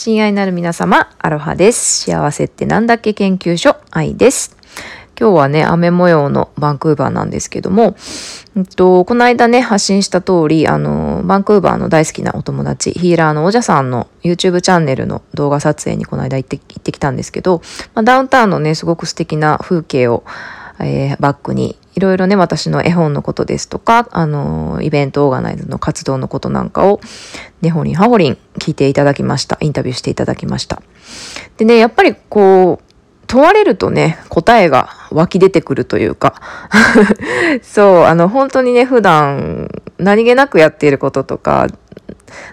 親愛なる皆様、アロハです。幸せってなんだっけ研究所、愛です。今日はね、雨模様のバンクーバーなんですけども、うんと、この間ね、発信した通り、あの、バンクーバーの大好きなお友達、ヒーラーのおじゃさんの YouTube チャンネルの動画撮影にこの間行って行ってきたんですけど、まあ、ダウンタウンのね、すごく素敵な風景を、えーバックにいろいろね私の絵本のことですとかあのイベントオーガナイズの活動のことなんかを根掘り葉掘りん聞いていただきました。インタビューしていただきました。でねやっぱりこう問われるとね答えが湧き出てくるというか そうあの本当にね普段何気なくやっていることとか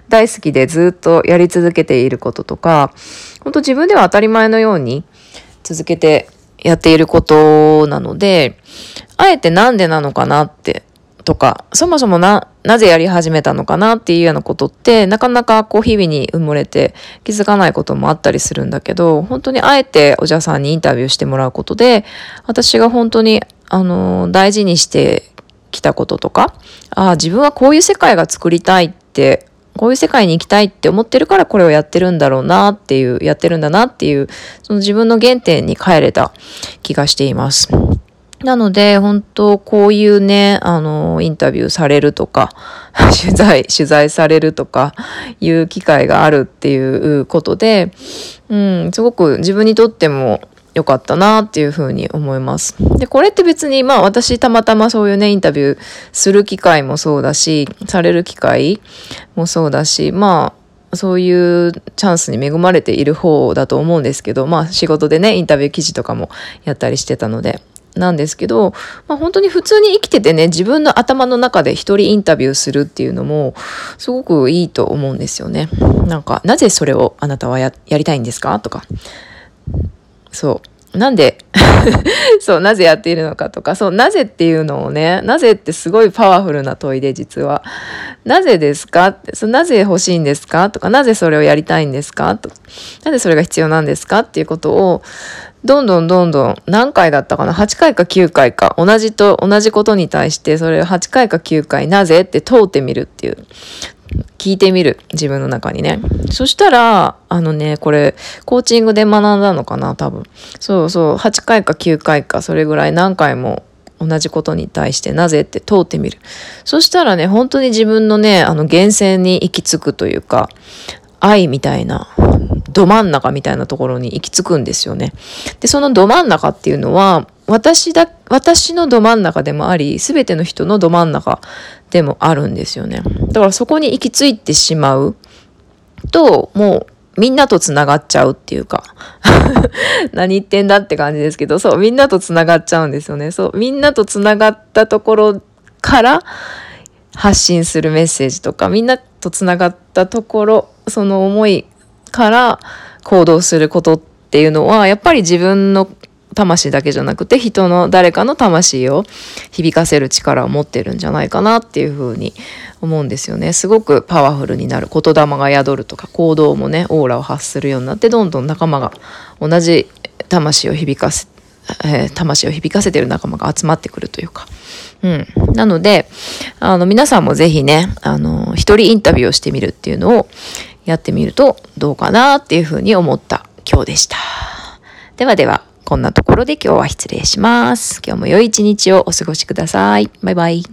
大好きでずっとやり続けていることとか本当自分では当たり前のように続けてやっていることなので、あえてなんでなのかなって、とか、そもそもな、なぜやり始めたのかなっていうようなことって、なかなかこう日々に埋もれて気づかないこともあったりするんだけど、本当にあえておじゃさんにインタビューしてもらうことで、私が本当に、あの、大事にしてきたこととか、ああ、自分はこういう世界が作りたいってこういう世界に行きたいって思ってるからこれをやってるんだろうなっていう、やってるんだなっていう、その自分の原点に帰れた気がしています。なので、本当こういうね、あの、インタビューされるとか、取材、取材されるとかいう機会があるっていうことで、うん、すごく自分にとっても良かったなっていうふうに思います。で、これって別に、まあ私たまたまそういうね、インタビューする機会もそうだし、される機会もそうだし、まあ、そういうチャンスに恵まれている方だと思うんですけど、まあ仕事でね、インタビュー記事とかもやったりしてたので、なんですけど、まあ本当に普通に生きててね、自分の頭の中で一人インタビューするっていうのも、すごくいいと思うんですよね。なんか、なぜそれをあなたはややりたいんですか？とか。そう。なんで そう、なぜやっているのかとか、そう、なぜっていうのをね、なぜってすごいパワフルな問いで、実は。なぜですか？って、そうなぜ欲しいんですか？とか、なぜそれをやりたいんですか？と、なぜそれが必要なんですか？っていうことを、どんどんどんどん何回だったかな ?8 回か9回か。同じと、同じことに対して、それを8回か9回、なぜ？って問うてみるっていう。聞いてみる。自分の中にね。そしたら、あのね、これ、コーチングで学んだのかな？多分。そうそう、8回か9回か、それぐらい何回も同じことに対してなぜ？って問うてみる。そしたらね、本当に自分のね、あの、源泉に行き着くというか、愛みたいな、ど真ん中みたいなところに行き着くんですよね。で、そのど真ん中っていうのは、私だ、私のど真ん中でもあり、すべての人のど真ん中でもあるんですよね。だからそこに行き着いてしまうと、もうみんなと繋がっちゃうっていうか、何言ってんだって感じですけど、そう、みんなと繋がっちゃうんですよね。そう、みんなと繋がったところから発信するメッセージとか、みんなと繋がったところ、その思いから行動することっていうのは、やっぱり自分の魂だけじゃなくて人の誰かの魂を響かせる力を持ってるんじゃないかなっていうふうに思うんですよねすごくパワフルになる言霊が宿るとか行動もねオーラを発するようになってどんどん仲間が同じ魂を響かせえー魂を響かせてる仲間が集まってくるというか。うん。なので、あの、皆さんもぜひね、あの、一人インタビューをしてみるっていうのをやってみるとどうかなっていうふうに思った今日でした。ではでは、こんなところで今日は失礼します。今日も良い一日をお過ごしください。バイバイ。